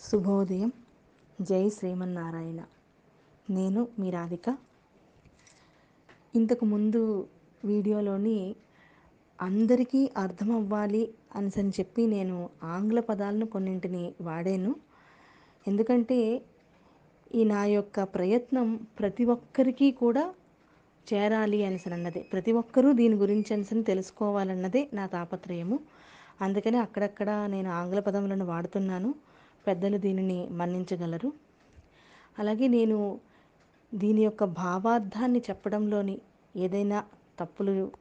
శుభోదయం. జై శ్రీమన్నారాయణ. నేను మీ రాధిక. ఇంతకు ముందు వీడియోలోని అందరికీ అర్థం అవ్వాలి అని చెప్పి నేను ఆంగ్ల పదాలను కొన్నింటిని వాడాను. ఎందుకంటే ఈ నా యొక్క ప్రయత్నం ప్రతి ఒక్కరికి కూడా చేరాలి అనిసని అన్నదే. ప్రతి ఒక్కరూ దీని గురించి అనిసని తెలుసుకోవాలన్నదే నా తాపత్రయము. అందుకని అక్కడక్కడ నేను ఆంగ్ల పదములను వాడుతున్నాను. పెద్దలు దీనిని మన్నించగలరు. అలాగే నేను దీని యొక్క భావార్థాన్ని చెప్పడంలోని ఏదైనా తప్పులు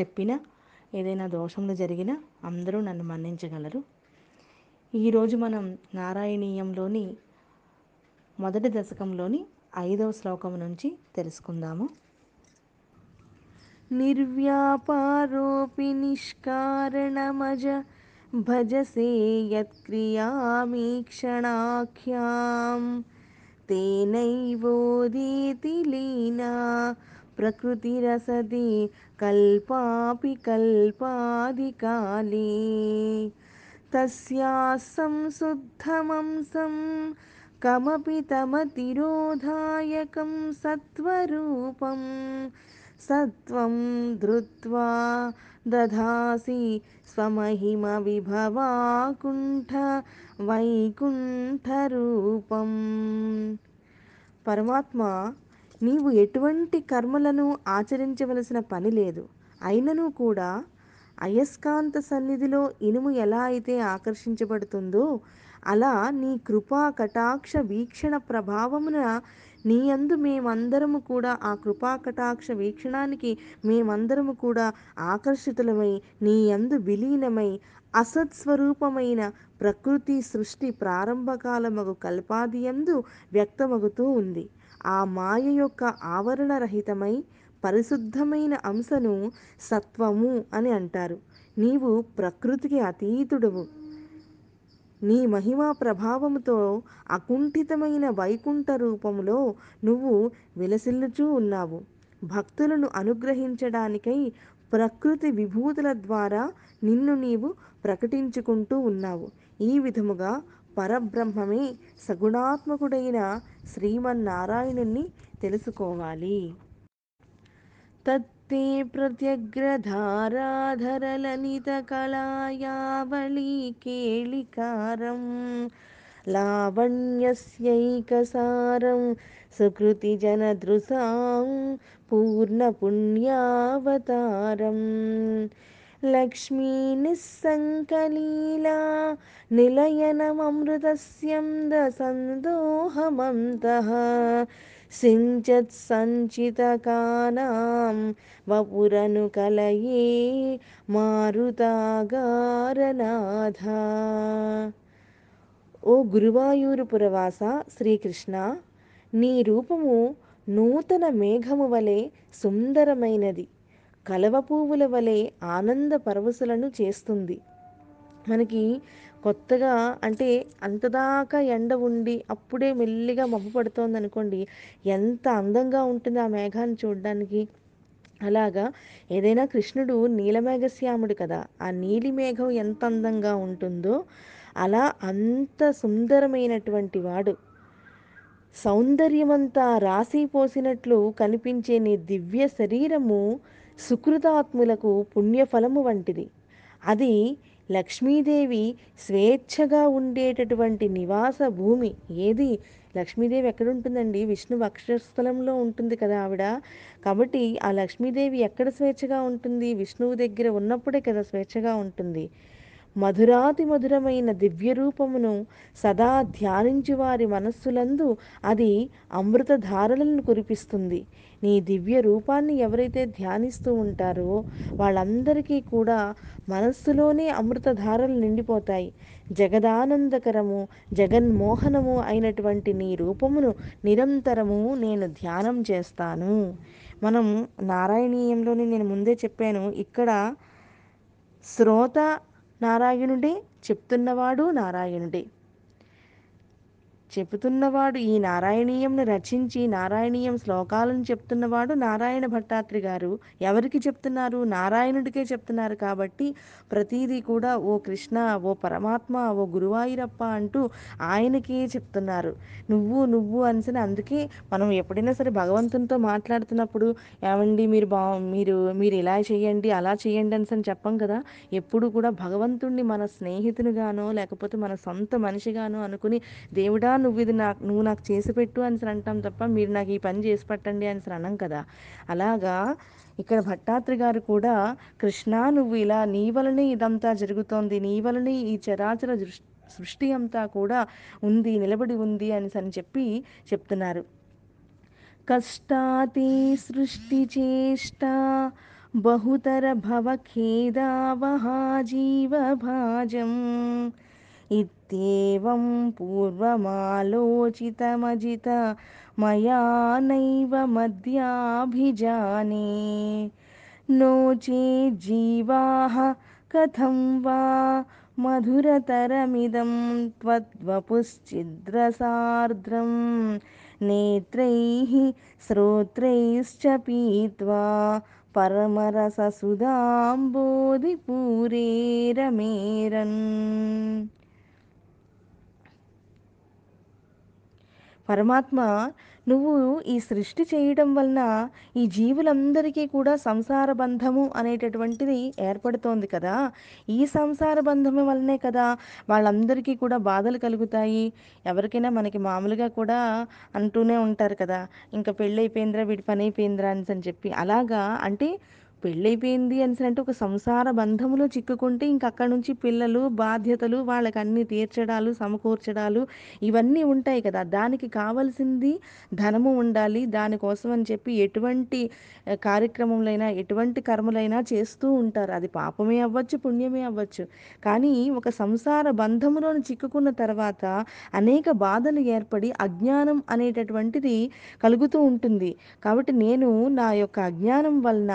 చెప్పినా ఏదైనా దోషములు జరిగినా అందరూ నన్ను మన్నించగలరు. ఈరోజు మనం నారాయణీయంలోని మొదటి దశకంలోని ఐదవ శ్లోకం నుంచి తెలుసుకుందాము. నిర్వ్యాపారోపి నిష్కారణమజ भजसे यत्क्रियामीक्षणाख्यां तेनैवोदेति लीना प्रकृतिरसदि कल्पापि कल्पाधिकाले तस्या संशुद्धमंसं कमपि तमतिरोधायकं सत्त्वरूपम्। సత్వం ధృత్వా దధాసి స్వమహిమ విభవాకుంఠ వైకుంఠరూపం. పరమాత్మ నీవు ఎటువంటి కర్మలను ఆచరించవలసిన పని లేదు. అయినను కూడా అయస్కాంత సన్నిధిలో ఇనుము ఎలా అయితే ఆకర్షించబడుతుందో అలా నీ కృపా కటాక్ష వీక్షణ ప్రభావమున నీ అందు మేమందరము కూడా ఆ కృపాకటాక్ష వీక్షణానికి మేమందరము కూడా ఆకర్షితులమై నీ అందు విలీనమై అసత్స్వరూపమైన ప్రకృతి సృష్టి ప్రారంభకాలమగు కల్పాది యందు వ్యక్తమగుతూ ఉంది. ఆ మాయ యొక్క ఆవరణరహితమై పరిశుద్ధమైన అంశను సత్వము అని అంటారు. నీవు ప్రకృతికి అతీతుడవు. నీ మహిమా ప్రభావముతో అకుంఠితమైన వైకుంఠ రూపములో నువ్వు విలసిల్లుచూ ఉన్నావు. భక్తులను అనుగ్రహించడానికై ప్రకృతి విభూతుల ద్వారా నిన్ను నీవు ప్రకటించుకుంటూ ఉన్నావు. ఈ విధముగా పరబ్రహ్మమే సగుణాత్మకుడైన శ్రీమన్నారాయణుణ్ణి తెలుసుకోవాలి. తత్ ते प्रत्यग्रधाराधरललितकलायावली केलिकारम् लावण्यस्यैकसारं सुकृतिजनदृशां पूर्णपुण्यावतारम् लक्ष्मीनिस्सङ्कलीला निलयनमृतस्य दसन्दोहमन्तः। సించత్సంచితకానాం వపురను కలయే మారుతాగారనాథ. ఓ గురువాయూరు పురవాస శ్రీకృష్ణ నీ రూపము నూతన మేఘము వలె సుందరమైనది. కలవ పువ్వుల వలె ఆనంద పరవశులను చేస్తుంది. మనకి కొత్తగా అంటే అంతదాకా ఎండ ఉండి అప్పుడే మెల్లిగా మబ్బు పడుతోంది అనుకోండి ఎంత అందంగా ఉంటుంది ఆ మేఘాన్ని చూడడానికి. అలాగా ఏదైనా కృష్ణుడు నీలమేఘశ్యాముడు కదా ఆ నీలి మేఘం ఎంత అందంగా ఉంటుందో అలా అంత సుందరమైనటువంటి వాడు. సౌందర్యమంతా రాసి పోసినట్లు కనిపించే నీ దివ్య శరీరము సుకృతాత్ములకు పుణ్యఫలము వంటిది. అది లక్ష్మీదేవి స్వేచ్ఛగా ఉండేటటువంటి నివాస భూమి ఏది? లక్ష్మీదేవి ఎక్కడుంటుందండి? విష్ణు వక్షస్థలంలో ఉంటుంది కదా ఆవిడ. కాబట్టి ఆ లక్ష్మీదేవి ఎక్కడ స్వేచ్ఛగా ఉంటుంది? విష్ణువు దగ్గర ఉన్నప్పుడే కదా స్వేచ్ఛగా ఉంటుంది. మధురాతి మధురమైన దివ్య రూపమును సదా ధ్యానించి వారి మనస్సులందు అది అమృతధారలను కురిపిస్తుంది. నీ దివ్య రూపాన్ని ఎవరైతే ధ్యానిస్తూ ఉంటారో వాళ్ళందరికీ కూడా మనస్సులోనే అమృతధారలు నిండిపోతాయి. జగదానందకరము జగన్మోహనము అయినటువంటి నీ రూపమును నిరంతరము నేను ధ్యానం చేస్తాను. మనం నారాయణీయంలోనే నేను ముందే చెప్పాను ఇక్కడ శ్రోత నారాయణుడే చెప్తున్నవాడు నారాయణుడే. చెబుతున్నవాడు ఈ నారాయణీయంను రచించి నారాయణీయం శ్లోకాలను చెప్తున్నవాడు నారాయణ భట్టాత్రి గారు. ఎవరికి చెప్తున్నారు? నారాయణుడికే చెప్తున్నారు కాబట్టి ప్రతీది కూడా ఓ కృష్ణ ఓ పరమాత్మ ఓ గురువాయూరప్ప అంటూ ఆయనకే చెప్తున్నారు. నువ్వు నువ్వు అనిసిన అందుకే మనం ఎప్పుడైనా సరే భగవంతునితో మాట్లాడుతున్నప్పుడు ఏమండి మీరు బా మీరు మీరు ఇలా చేయండి అలా చేయండి అని చెప్పం కదా. ఎప్పుడు కూడా భగవంతుణ్ణి మన స్నేహితునిగానో లేకపోతే మన సొంత మనిషిగానో అనుకుని దేవుడా నువ్వు ఇది నాకు నువ్వు నాకు చేసి పెట్టు అని అంటాం తప్ప మీరు నాకు ఈ పని చేసి పెట్టండి అని అనం కదా. అలాగా ఇక్కడ భట్టాత్రి గారు కూడా కృష్ణ నువ్వు ఇలా నీ వలనే ఇదంతా జరుగుతోంది నీ వలనే ఈ చరాచర దృష్- సృష్టి అంతా కూడా ఉంది నిలబడి ఉంది అని అని చెప్పి చెప్తున్నారు. కష్టాతి సృష్టి చేష్ట బహుతర భవఖేదావహా జీవభాజం ఇత్యేవం పూర్వమాలోచితమజిత మయా నైవ మధ్యాభిజానే नो चेज्जीवाः कथं वा मधुरतरमिदं त्वद्वपुश्चिद्रसार्द्रं नेत्रैः श्रोत्रैश्च पीत्वा परमरससुधाम्बोधिपूरे रमेरन् పరమాత్మ నువ్వు ఈ సృష్టి చేయడం వలన ఈ జీవులందరికీ కూడా సంసార బంధము అనేటటువంటిది ఏర్పడుతోంది కదా. ఈ సంసార బంధము వల్లనే కదా వాళ్ళందరికీ కూడా బాధలు కలుగుతాయి. ఎవరికైనా మనకి మామూలుగా కూడా అంటూనే ఉంటారు కదా. ఇంకా పెళ్ళైపోయిందిరా వీడి పని అయిపోయిందిరా అని అని చెప్పి. అలాగా అంటే పెళ్ళైపోయింది అని అంటే ఒక సంసార బంధములో చిక్కుకుంటే ఇంక అక్కడ నుంచి పిల్లలు బాధ్యతలు వాళ్ళకి అన్ని తీర్చడాలు సమకూర్చడాలు ఇవన్నీ ఉంటాయి కదా. దానికి కావాల్సింది ధనము ఉండాలి. దానికోసం అని చెప్పి ఎటువంటి ఆ, కార్యక్రమములైనా ఎటువంటి కర్మలైనా చేస్తూ ఉంటారు. అది పాపమే అవ్వచ్చు పుణ్యమే అవ్వచ్చు. కానీ ఒక సంసార బంధములోని చిక్కుకున్న తర్వాత అనేక బాధలు ఏర్పడి అజ్ఞానం అనేటటువంటిది కలుగుతూ ఉంటుంది. కాబట్టి నేను నా యొక్క అజ్ఞానం వలన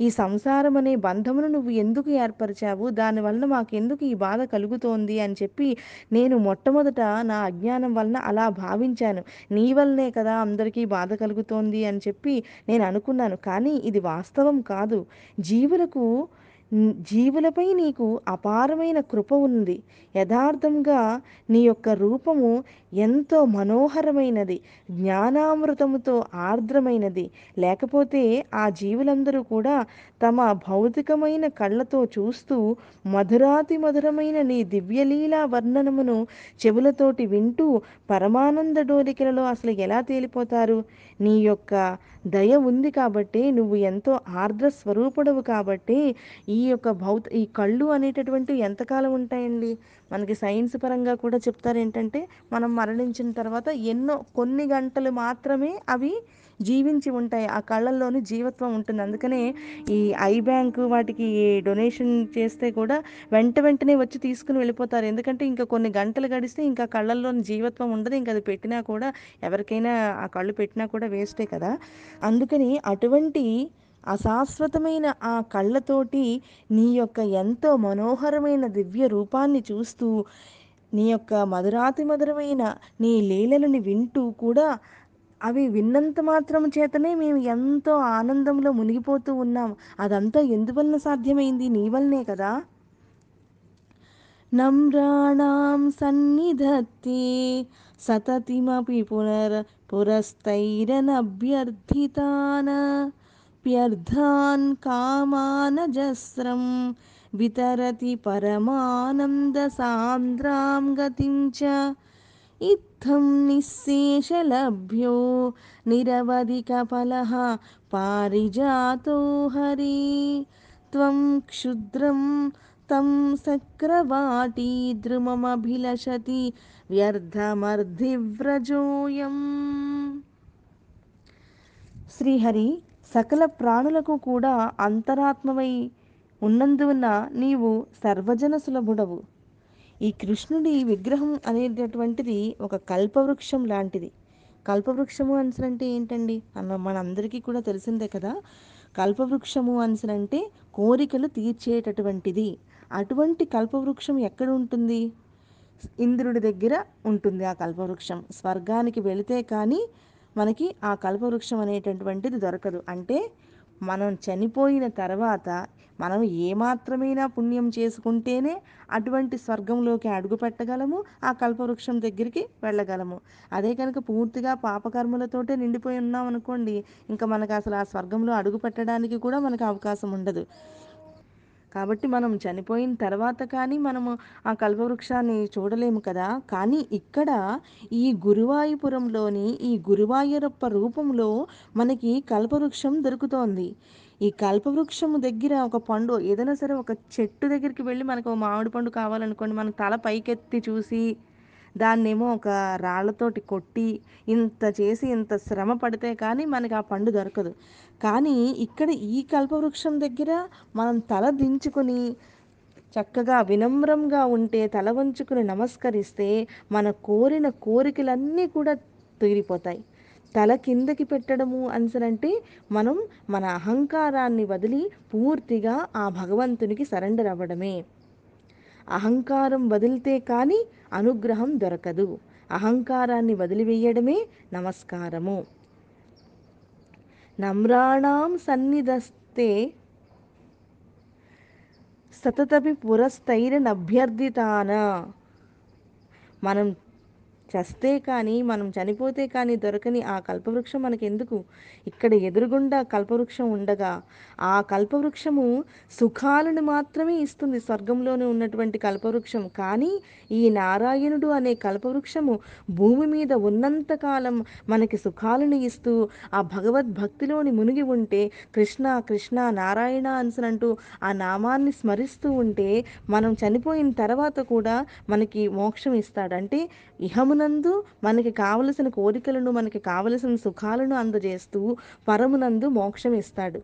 ఈ ఈ సంసారం అనే బంధమును నువ్వు ఎందుకు ఏర్పరిచావు? దాని వలన మాకెందుకు ఈ బాధ కలుగుతోంది అని చెప్పి నేను మొట్టమొదట నా అజ్ఞానం వలన అలా భావించాను. నీ వల్లనే కదా అందరికీ బాధ కలుగుతోంది అని చెప్పి నేను అనుకున్నాను. కానీ ఇది వాస్తవం కాదు. జీవులకు జీవులపై నీకు అపారమైన కృప ఉంది. యథార్థంగా నీ యొక్క రూపము ఎంతో మనోహరమైనది. జ్ఞానామృతముతో ఆర్ద్రమైనది. లేకపోతే ఆ జీవులందరూ కూడా తమ భౌతికమైన కళ్ళతో చూస్తూ మధురాతి మధురమైన నీ దివ్యలీలా వర్ణనమును చెవులతోటి వింటూ పరమానంద డోలికలలో అసలు ఎలా తేలిపోతారు? నీ యొక్క దయ ఉంది కాబట్టి నువ్వు ఎంతో ఆర్ద్ర స్వరూపుడవు కాబట్టి ఈ యొక్క భౌత ఈ కళ్ళు అనేటటువంటివి ఎంతకాలం ఉంటాయండి? మనకి సైన్స్ పరంగా కూడా చెప్తారు ఏంటంటే మనం మరణించిన తర్వాత ఎన్నో కొన్ని గంటలు మాత్రమే అవి జీవించి ఉంటాయి. ఆ కళ్ళల్లోనూ జీవత్వం ఉంటుంది. అందుకనే ఈ ఐ బ్యాంకు వాటికి డొనేషన్ చేస్తే కూడా వెంట వెంటనే వచ్చి తీసుకుని వెళ్ళిపోతారు. ఎందుకంటే ఇంకా కొన్ని గంటలు గడిస్తే ఇంకా కళ్ళల్లోని జీవత్వం ఉండదు. ఇంకా అది పెట్టినా కూడా ఎవరికైనా ఆ కళ్ళు పెట్టినా కూడా వేస్టే కదా. అందుకని అటువంటి అశాశ్వతమైన ఆ కళ్ళతోటి నీ యొక్క ఎంతో మనోహరమైన దివ్య రూపాన్ని చూస్తూ నీ యొక్క మధురాతి మధురమైన నీ లీలలని వింటూ కూడా అవి విన్నంత మాత్రం చేతనే మేము ఎంతో ఆనందంలో మునిగిపోతూ ఉన్నాం. అదంతా ఎందువలన సాధ్యమైంది? నీ వల్లనే కదా. నమ్రాణాం సన్నిధత్తి సతతిమపి పునర్ పురస్తైరనభ్యర్థితాన ప్యర్థాన్ కామానజస్రం వితరతి పరమానంద సాంద్రాం గతిం చ నిశేషలభ్యో నిరవధిక ఫల పారిజాతో హరి. త్వం క్షుద్రం తం సక్రవాటీ ద్రుమమభిలషతి వ్యర్థమర్ధివ్రజోయం. శ్రీహరి సకల ప్రాణులకు కూడా అంతరాత్మవై ఉన్నందువల్ల నీవు సర్వజన సులభుడవు. ఈ కృష్ణుడి విగ్రహం అనేటటువంటిది ఒక కల్పవృక్షం లాంటిది. కల్పవృక్షము అంటే ఏంటండి? అన్న మనందరికీ కూడా తెలిసిందే కదా. కల్పవృక్షము అంటే కోరికలు తీర్చేటటువంటిది. అటువంటి కల్పవృక్షం ఎక్కడ ఉంటుంది? ఇంద్రుడి దగ్గర ఉంటుంది ఆ కల్పవృక్షం. స్వర్గానికి వెళితే కానీ మనకి ఆ కల్పవృక్షం అనేటటువంటిది దొరకదు. అంటే మనం చనిపోయిన తర్వాత మనం ఏమాత్రమైనా పుణ్యం చేసుకుంటేనే అటువంటి స్వర్గంలోకి అడుగు పెట్టగలము ఆ కల్పవృక్షం దగ్గరికి వెళ్ళగలము. అదే కనుక పూర్తిగా పాపకర్మలతోటే నిండిపోయి ఉన్నాం అనుకోండి ఇంకా మనకు అసలు ఆ స్వర్గంలో అడుగు పెట్టడానికి కూడా మనకు అవకాశం ఉండదు. కాబట్టి మనం చనిపోయిన తర్వాత కానీ మనము ఆ కల్పవృక్షాన్ని చూడలేము కదా. కానీ ఇక్కడ ఈ గురువాయుపురంలోని ఈ గురువాయూరప్ప రూపంలో మనకి కల్పవృక్షం దొరుకుతోంది. ఈ కల్పవృక్షం దగ్గర ఒక పండు ఏదైనా సరే ఒక చెట్టు దగ్గరికి వెళ్ళి మనకు ఒక మామిడి పండు కావాలనుకోండి మనం తల పైకెత్తి చూసి దాన్నేమో ఒక రాళ్ళతోటి కొట్టి ఇంత చేసి ఇంత శ్రమ పడితే కానీ మనకి ఆ పండు దొరకదు. కానీ ఇక్కడ ఈ కల్పవృక్షం దగ్గర మనం తల దించుకొని చక్కగా వినమ్రంగా ఉంటే తల వంచుకుని నమస్కరిస్తే మన కోరిన కోరికలన్నీ కూడా తీరిపోతాయి. తల కిందకి పెట్టడము అనిసరంటే మనం మన అహంకారాన్ని వదిలి పూర్తిగా ఆ భగవంతునికి సరెండర్ అవ్వడమే. అహంకారం వదిలితే కానీ అనుగ్రహం దొరకదు. అహంకారాన్ని వదిలివేయడమే నమస్కారము. నమ్రాణం సన్నిధస్తే సతతపి పురస్థైరనభ్యర్థితాన. మనం చస్తే కానీ మనం చనిపోతే కానీ దొరకని ఆ కల్పవృక్షం మనకెందుకు? ఇక్కడ ఎదురుగుండా కల్పవృక్షం ఉండగా ఆ కల్పవృక్షము సుఖాలను మాత్రమే ఇస్తుంది స్వర్గంలోనే ఉన్నటువంటి కల్పవృక్షం. కానీ ఈ నారాయణుడు అనే కల్పవృక్షము భూమి మీద ఉన్నంతకాలం మనకి సుఖాలను ఇస్తూ ఆ భగవద్భక్తిలోని మునిగి ఉంటే కృష్ణ కృష్ణ నారాయణ అన్సనంటూ ఆ నామాన్ని స్మరిస్తూ ఉంటే మనం చనిపోయిన తర్వాత కూడా మనకి మోక్షం ఇస్తాడంటే ఇహమున పరమునందు మనకి కావలసిన కోరికలను మనకి కావలసిన సుఖాలను అందజేస్తూ పరమునందు మోక్షం ఇస్తాడు.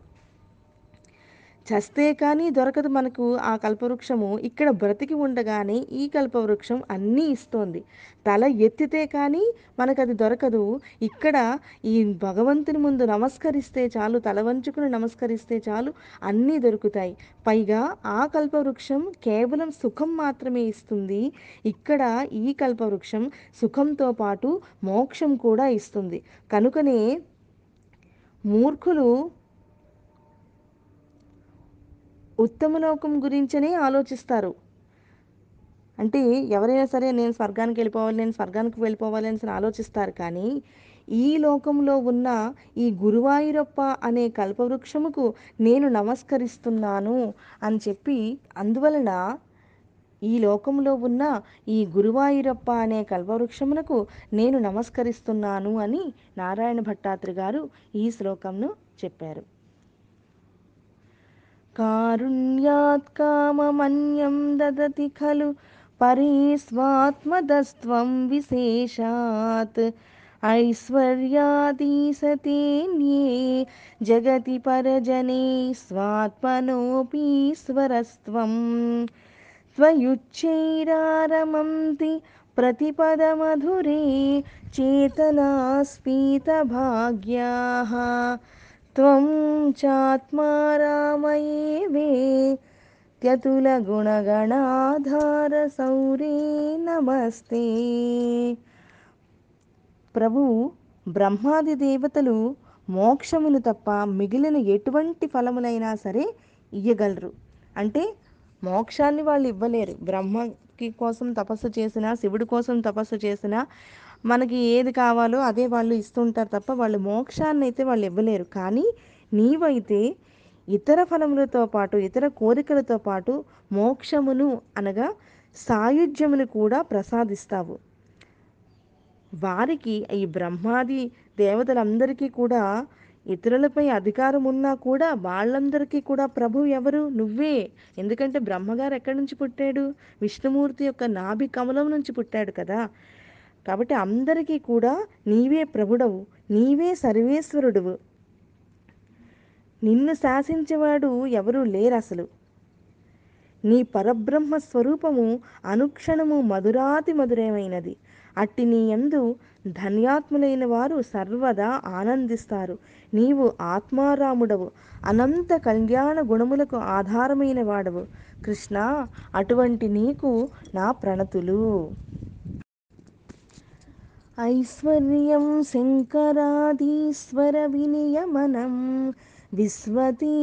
చస్తే కానీ దొరకదు మనకు ఆ కల్పవృక్షము. ఇక్కడ బ్రతికి ఉండగానే ఈ కల్పవృక్షం అన్నీ ఇస్తోంది. తల ఎత్తితే కానీ మనకు అది దొరకదు. ఇక్కడ ఈ భగవంతుని ముందు నమస్కరిస్తే చాలు తల వంచుకుని నమస్కరిస్తే చాలు అన్నీ దొరుకుతాయి. పైగా ఆ కల్పవృక్షం కేవలం సుఖం మాత్రమే ఇస్తుంది. ఇక్కడ ఈ కల్పవృక్షం సుఖంతో పాటు మోక్షం కూడా ఇస్తుంది. కనుకనే మూర్ఖులు ఉత్తమ లోకం గురించనే ఆలోచిస్తారు. అంటే ఎవరైనా సరే నేను స్వర్గానికి వెళ్ళిపోవాలి నేను స్వర్గానికి వెళ్ళిపోవాలి అని ఆలోచిస్తారు కానీ ఈ లోకంలో ఉన్న ఈ గురువాయూరప్ప అనే కల్పవృక్షముకు నేను నమస్కరిస్తున్నాను అని చెప్పి అందువలన ఈ లోకంలో ఉన్న ఈ గురువాయూరప్ప అనే కల్పవృక్షమునకు నేను నమస్కరిస్తున్నాను అని నారాయణ భట్టాత్రి గారు ఈ శ్లోకంను చెప్పారు. కారుణ్యాత్ కామమన్యం దదతి ఖలు పరేస్వాత్మదస్త్వం విశేషాత్ ఐశ్వర్యాదీసతేన్యే జగతి పరజనే స్వాత్మనోపీశ్వరస్త్వం त्वयुच्चैरारमन्ति प्रतिपदमधुरे चेतनास्फीतभाग्याः त्वं चात्मा रामयेवे त्यतुलगुणगणाधारसौरे నమస్తే ప్రభు బ్రహ్మాది దేవతలు మోక్షమును తప్ప మిగిలిన ఎటువంటి ఫలములైనా సరే ఇయ్యగలరు అంటే మోక్షాన్ని వాళ్ళు ఇవ్వలేరు బ్రహ్మకి కోసం తపస్సు చేసినా శివుడి కోసం తపస్సు చేసినా మనకి ఏది కావాలో అదే వాళ్ళు ఇస్తుంటారు తప్ప వాళ్ళు మోక్షాన్ని అయితే వాళ్ళు ఇవ్వలేరు. కానీ నీవైతే ఇతర ఫలములతో పాటు ఇతర కోరికలతో పాటు మోక్షమును అనగా సాయుధ్యమును కూడా ప్రసాదిస్తావు. వారికి ఈ బ్రహ్మాది దేవతలందరికీ కూడా ఇతరులపై అధికారం ఉన్నా కూడా వాళ్ళందరికీ కూడా ప్రభు ఎవరు? నువ్వే. ఎందుకంటే బ్రహ్మగారు ఎక్కడి నుంచి పుట్టాడు? విష్ణుమూర్తి యొక్క నాభి కమలం నుంచి పుట్టాడు కదా. కాబట్టి అందరికీ కూడా నీవే ప్రభుడవు నీవే సర్వేశ్వరుడువు. నిన్ను శాసించేవాడు ఎవరూ లేరు అసలు నీ పరబ్రహ్మ స్వరూపము అనుక్షణము మధురాతి మధురమైనది. అట్టి నీ యందు ధన్యాత్ములైన వారు సర్వదా ఆనందిస్తారు. నీవు ఆత్మారాముడవు అనంత కళ్యాణ గుణములకు ఆధారమైన వాడవు. కృష్ణ అటువంటి నీకు నా ప్రణతులు. ऐश्वर्यं शङ्करादीश्वरविनियमनं विस्वतेजोहराणां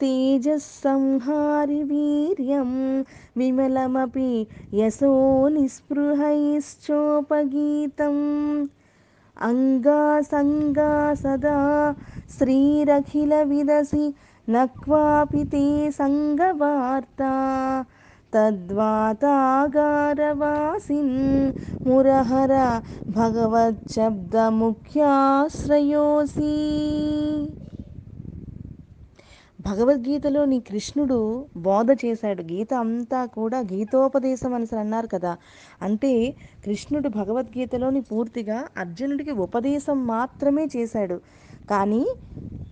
तेजस्संहारिवीर्यं विमलमपि यशो निःस्पृहैश्चोपगीतम् अङ्गासङ्गा सदा श्रीरखिलविदसि न क्वापि ते सङ्गवार्ता। తద్వాతాగారవాసిన్ మురహర భగవచ్చబ్దముఖ్యాశ్రయోసి భగవద్గీతలోని కృష్ణుడు బోధ చేశాడు. గీత అంతా కూడా గీతోపదేశం అని అన్నారు కదా. అంటే కృష్ణుడు భగవద్గీతలోని పూర్తిగా అర్జునుడికి ఉపదేశం మాత్రమే చేశాడు. కానీ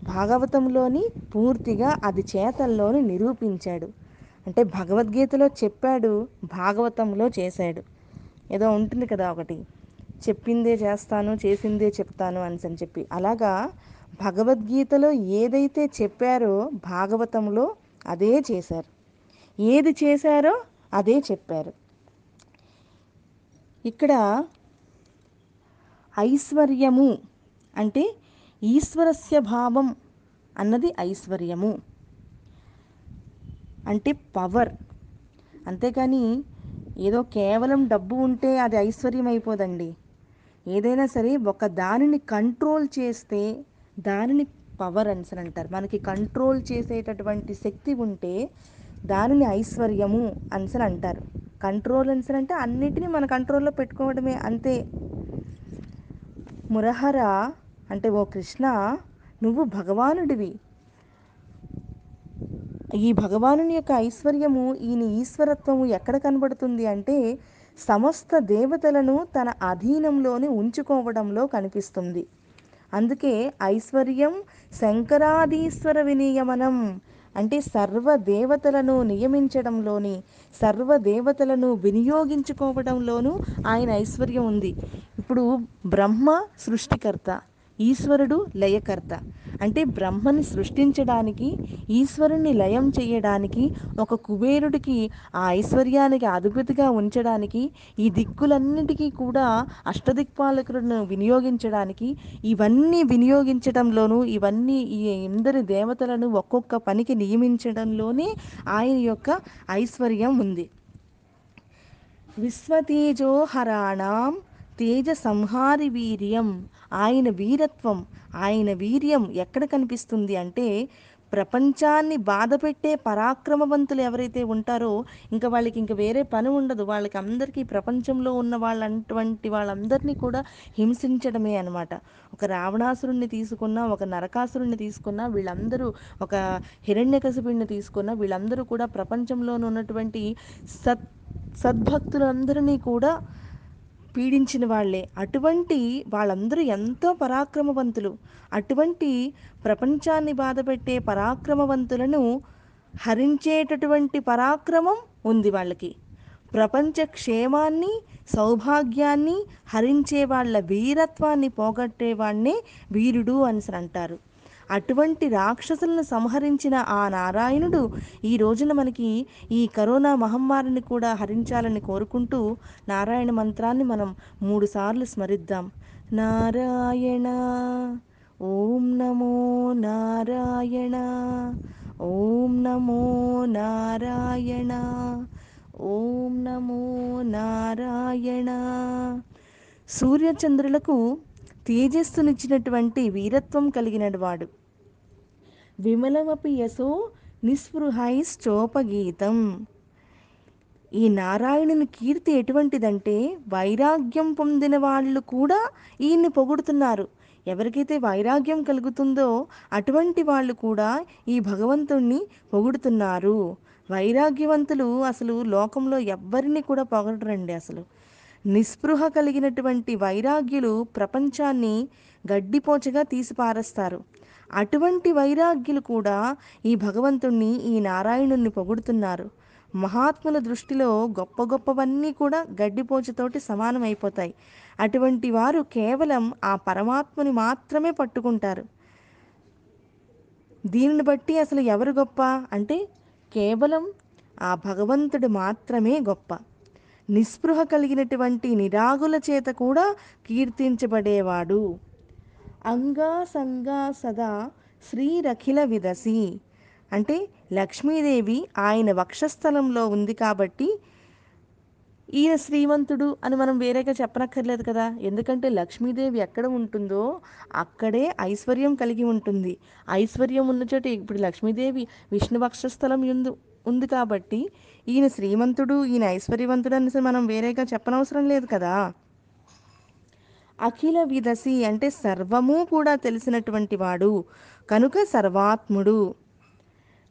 భాగవతంలోని పూర్తిగా అది చేతల్లోని నిరూపించాడు. అంటే భగవద్గీతలో చెప్పాడు భాగవతంలో చేశాడు. ఏదో ఉంటుంది కదా ఒకటి. చెప్పిందే చేస్తాను చేసిందే చెప్తాను అని అని చెప్పి. అలాగా భగవద్గీతలో ఏదైతే చెప్పారో భాగవతంలో అదే చేశారు. ఏది చేశారో అదే చెప్పారు. ఇక్కడ ఐశ్వర్యము అంటే ఈశ్వరస్య భావం అన్నది ఐశ్వర్యము. అంటే పవర్. అంతేకాని ఏదో కేవలం డబ్బు ఉంటే అది ఐశ్వర్యం అయిపోదండి ఏదైనా సరే ఒక దానిని కంట్రోల్ చేస్తే దానిని పవర్ అని అంటారు. మనకి కంట్రోల్ చేసేటటువంటి శక్తి ఉంటే దానిని ఐశ్వర్యము అని అంటారు. కంట్రోల్ అన్సర్ అంటే అన్నిటినీ మన కంట్రోల్లో పెట్టుకోవడమే అంతే. మురహర అంటే ఓ కృష్ణ నువ్వు భగవానుడివి. ఈ భగవానుని యొక్క ఐశ్వర్యము ఈయన ఈశ్వరత్వము ఎక్కడ కనబడుతుంది అంటే సమస్త దేవతలను తన అధీనంలోనే ఉంచుకోవడంలో కనిపిస్తుంది. అందుకే ఐశ్వర్యం శంకరాదీశ్వర వినియమనం అంటే సర్వ దేవతలను నియమించడంలోని సర్వ దేవతలను వినియోగించుకోవడంలోనూ ఆయన ఐశ్వర్యం ఉంది. ఇప్పుడు బ్రహ్మ సృష్టికర్త. ఈశ్వరుడు లయకర్త. అంటే బ్రహ్మని సృష్టించడానికి ఈశ్వరుణ్ణి లయం చేయడానికి ఒక కుబేరుడికి ఆ ఐశ్వర్యానికి అధిపతిగా ఉంచడానికి ఈ దిక్కులన్నిటికీ కూడా అష్టదిక్పాలకులను వినియోగించడానికి ఇవన్నీ వినియోగించడంలోనూ ఇవన్నీ ఈ ఇందరి దేవతలను ఒక్కొక్క పనికి నియమించడంలోనే ఆయన యొక్క ఐశ్వర్యం ఉంది. విశ్వతేజోహరాణం తేజ సంహారి వీర్యం ఆయన వీరత్వం ఆయన వీర్యం ఎక్కడ కనిపిస్తుంది అంటే ప్రపంచాన్ని బాధపెట్టే పరాక్రమవంతులు ఎవరైతే ఉంటారో ఇంకా వాళ్ళకి ఇంకా వేరే పని ఉండదు. వాళ్ళకి అందరికీ ప్రపంచంలో ఉన్న వాళ్ళంటువంటి వాళ్ళందరినీ కూడా హింసించడమే అనమాట ఒక రావణాసురుణ్ణి తీసుకున్నా ఒక నరకాసురుణ్ణి తీసుకున్నా వీళ్ళందరూ ఒక హిరణ్యకశిపుణ్ణి తీసుకున్నా వీళ్ళందరూ కూడా ప్రపంచంలో ఉన్నటువంటి సత్ సద్భక్తులందరినీ కూడా పీడించిన వాళ్ళే. అటువంటి వాళ్ళందరూ ఎంతో పరాక్రమవంతులు. అటువంటి ప్రపంచాన్ని బాధపెట్టే పరాక్రమవంతులను హరించేటటువంటి పరాక్రమం ఉంది వాళ్ళకి. ప్రపంచ క్షేమాన్ని సౌభాగ్యాన్ని హరించే వాళ్ళ వీరత్వాన్ని పోగొట్టేవాడినే వీరుడు అని అంటారు అటువంటి రాక్షసులను సంహరించిన ఆ నారాయణుడు ఈ రోజున మనకి ఈ కరోనా మహమ్మారిని కూడా హరించాలని కోరుకుంటూ నారాయణ మంత్రాన్ని మనం మూడుసార్లు స్మరిద్దాం. నారాయణ ఓం నమో నారాయణ ఓం నమో నారాయణ ఓం నమో నారాయణ. సూర్యచంద్రులకు తేజస్సునిచ్చినటువంటి వీరత్వం కలిగిన వాడు. విమలమపి యశో నిస్పృహైశ్చోపగీతం ఈ నారాయణుని కీర్తి ఎటువంటిదంటే వైరాగ్యం పొందిన వాళ్ళు కూడా ఈయన్ని పొగుడుతున్నారు. ఎవరికైతే వైరాగ్యం కలుగుతుందో అటువంటి వాళ్ళు కూడా ఈ భగవంతుణ్ణి పొగుడుతున్నారు. వైరాగ్యవంతులు అసలు లోకంలో ఎవ్వరిని కూడా పొగడరండి అసలు. నిస్పృహ కలిగినటువంటి వైరాగ్యులు ప్రపంచాన్ని గడ్డిపోచగా తీసిపారేస్తారు. అటువంటి వైరాగ్యులు కూడా ఈ భగవంతుణ్ణి ఈ నారాయణుణ్ణి పొగుడుతున్నారు. మహాత్ముల దృష్టిలో గొప్ప గొప్పవన్నీ కూడా గడ్డిపోచుతోటి సమానం అయిపోతాయి అటువంటి వారు కేవలం ఆ పరమాత్మని మాత్రమే పట్టుకుంటారు. దీనిని బట్టి అసలు ఎవరు గొప్ప? అంటే కేవలం ఆ భగవంతుడు మాత్రమే గొప్ప. నిస్పృహ కలిగినటువంటి నిరాగుల చేత కూడా కీర్తించబడేవాడు. అంగాసంగా సదా శ్రీరఖిల విదసి. అంటే లక్ష్మీదేవి ఆయన వక్షస్థలంలో ఉంది కాబట్టి ఈయన శ్రీమంతుడు అని మనం వేరేగా చెప్పనక్కర్లేదు కదా. ఎందుకంటే లక్ష్మీదేవి ఎక్కడ ఉంటుందో అక్కడే ఐశ్వర్యం కలిగి ఉంటుంది. ఐశ్వర్యం ఉన్న చోట ఇప్పుడు లక్ష్మీదేవి విష్ణు వక్షస్థలం ఎందు ఉంది కాబట్టి ఈయన శ్రీమంతుడు ఈయన ఐశ్వర్యవంతుడు అనేసి మనం వేరేగా చెప్పనవసరం లేదు కదా. అఖిల విదసి అంటే సర్వము కూడా తెలిసినటువంటి వాడు. కనుక సర్వాత్ముడు.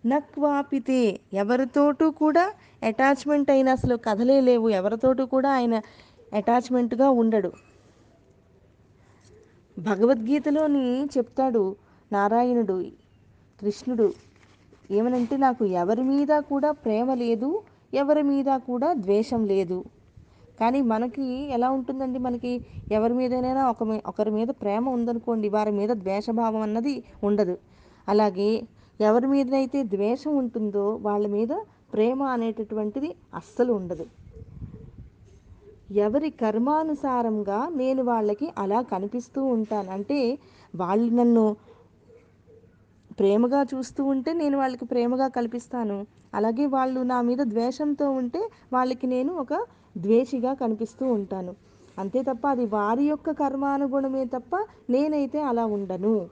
నక్వాపితే ఎవరితోటూ కూడా అటాచ్మెంట్ అయిన అసలు కథలే లేవు. ఎవరితోటూ కూడా ఆయన అటాచ్మెంట్గా ఉండడు. భగవద్గీతలోని చెప్తాడు నారాయణుడు కృష్ణుడు ఏమనంటే నాకు ఎవరి మీద కూడా ప్రేమ లేదు ఎవరి మీద కూడా ద్వేషం లేదు. కానీ మనకి ఎలా ఉంటుందండి? మనకి ఎవరి మీదైనా ఒక ఒకరి మీద ప్రేమ ఉందనుకోండి వారి మీద ద్వేషభావం అన్నది ఉండదు. అలాగే ఎవరి మీదనైతే ద్వేషం ఉంటుందో వాళ్ళ మీద ప్రేమ అనేటటువంటిది అస్సలు ఉండదు. ఎవరి కర్మానుసారంగా నేను వాళ్ళకి అలా కనిపిస్తూ ఉంటాను. అంటే వాళ్ళు నన్ను ప్రేమగా చూస్తూ ఉంటే నేను వాళ్ళకి ప్రేమగా కల్పిస్తాను. అలాగే వాళ్ళు నా మీద ద్వేషంతో ఉంటే వాళ్ళకి నేను ఒక ద్వేషిగా కనిపిస్తూ ఉంటాను. అంతే తప్ప అది వారి యొక్క కర్మానుగుణమే తప్ప నేనైతే అలా ఉండను.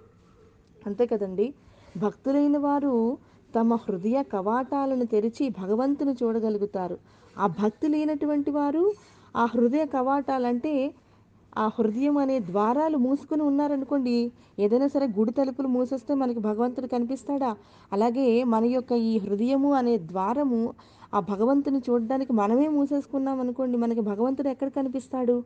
అంతే కదండి. భక్తులైన వారు తమ హృదయ కవాటాలను తెరిచి భగవంతుని చూడగలుగుతారు. ఆ భక్తి లేనటువంటి వారు ఆ హృదయ కవాటాలంటే ఆ హృదయం అనే ద్వారాలు మూసుకుని ఉన్నారనుకోండి ఏదైనా సరే గుడి తలుపులు మూసేస్తే మనకి భగవంతుడు కనిపిస్తాడా? అలాగే మన యొక్క ఈ హృదయము అనే ద్వారము ఆ భగవంతుని చూడడానికి మనమే మూసేసుకున్నాం అనుకోండి మనకి భగవంతుడు ఎక్కడ కనిపిస్తాడు?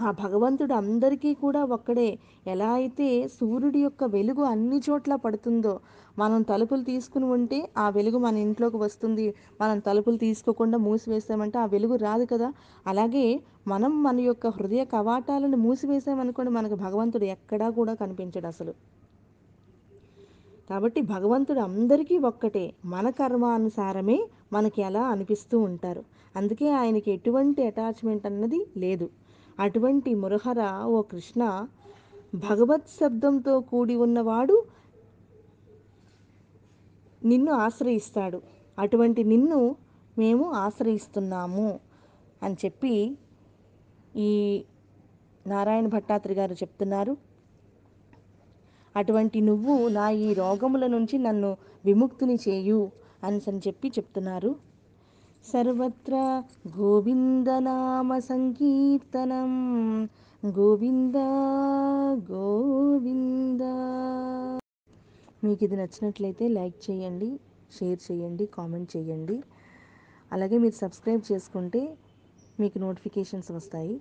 ఆ భగవంతుడు అందరికీ కూడా ఒక్కడే. ఎలా అయితే సూర్యుడి యొక్క వెలుగు అన్ని చోట్ల పడుతుందో మనం తలుపులు తీసుకుని ఉంటే ఆ వెలుగు మన ఇంట్లోకి వస్తుంది. మనం తలుపులు తీసుకోకుండా మూసివేసామంటే ఆ వెలుగు రాదు కదా. అలాగే మనం మన యొక్క హృదయ కవాటాలను మూసివేసామనుకోండి మనకు భగవంతుడు ఎక్కడా కూడా కనిపించడు అసలు. కాబట్టి భగవంతుడు అందరికీ ఒక్కటే. మన కర్మానుసారమే మనకి ఎలా అనిపిస్తూ ఉంటారు. అందుకే ఆయనకి ఎటువంటి అటాచ్మెంట్ అన్నది లేదు. అటువంటి మురహర ఓ కృష్ణ భగవత్ శబ్దంతో కూడి ఉన్నవాడు నిన్ను ఆశ్రయిస్తాడు. అటువంటి నిన్ను మేము ఆశ్రయిస్తున్నాము అని చెప్పి ఈ నారాయణ భట్టాత్రి గారు చెప్తున్నారు. అటువంటి నువ్వు నా ఈ రోగముల నుంచి నన్ను విముక్తిని చేయు అని అని చెప్పి చెప్తున్నారు. సర్వత్ర గోవిందనామ సంకీర్తనం గోవింద గోవింద. మీకు ఇది నచ్చినట్లయితే లైక్ చేయండి షేర్ చేయండి కామెంట్ చేయండి. అలాగే మీరు సబ్స్క్రైబ్ చేసుకుంటే మీకు నోటిఫికేషన్స్ వస్తాయి.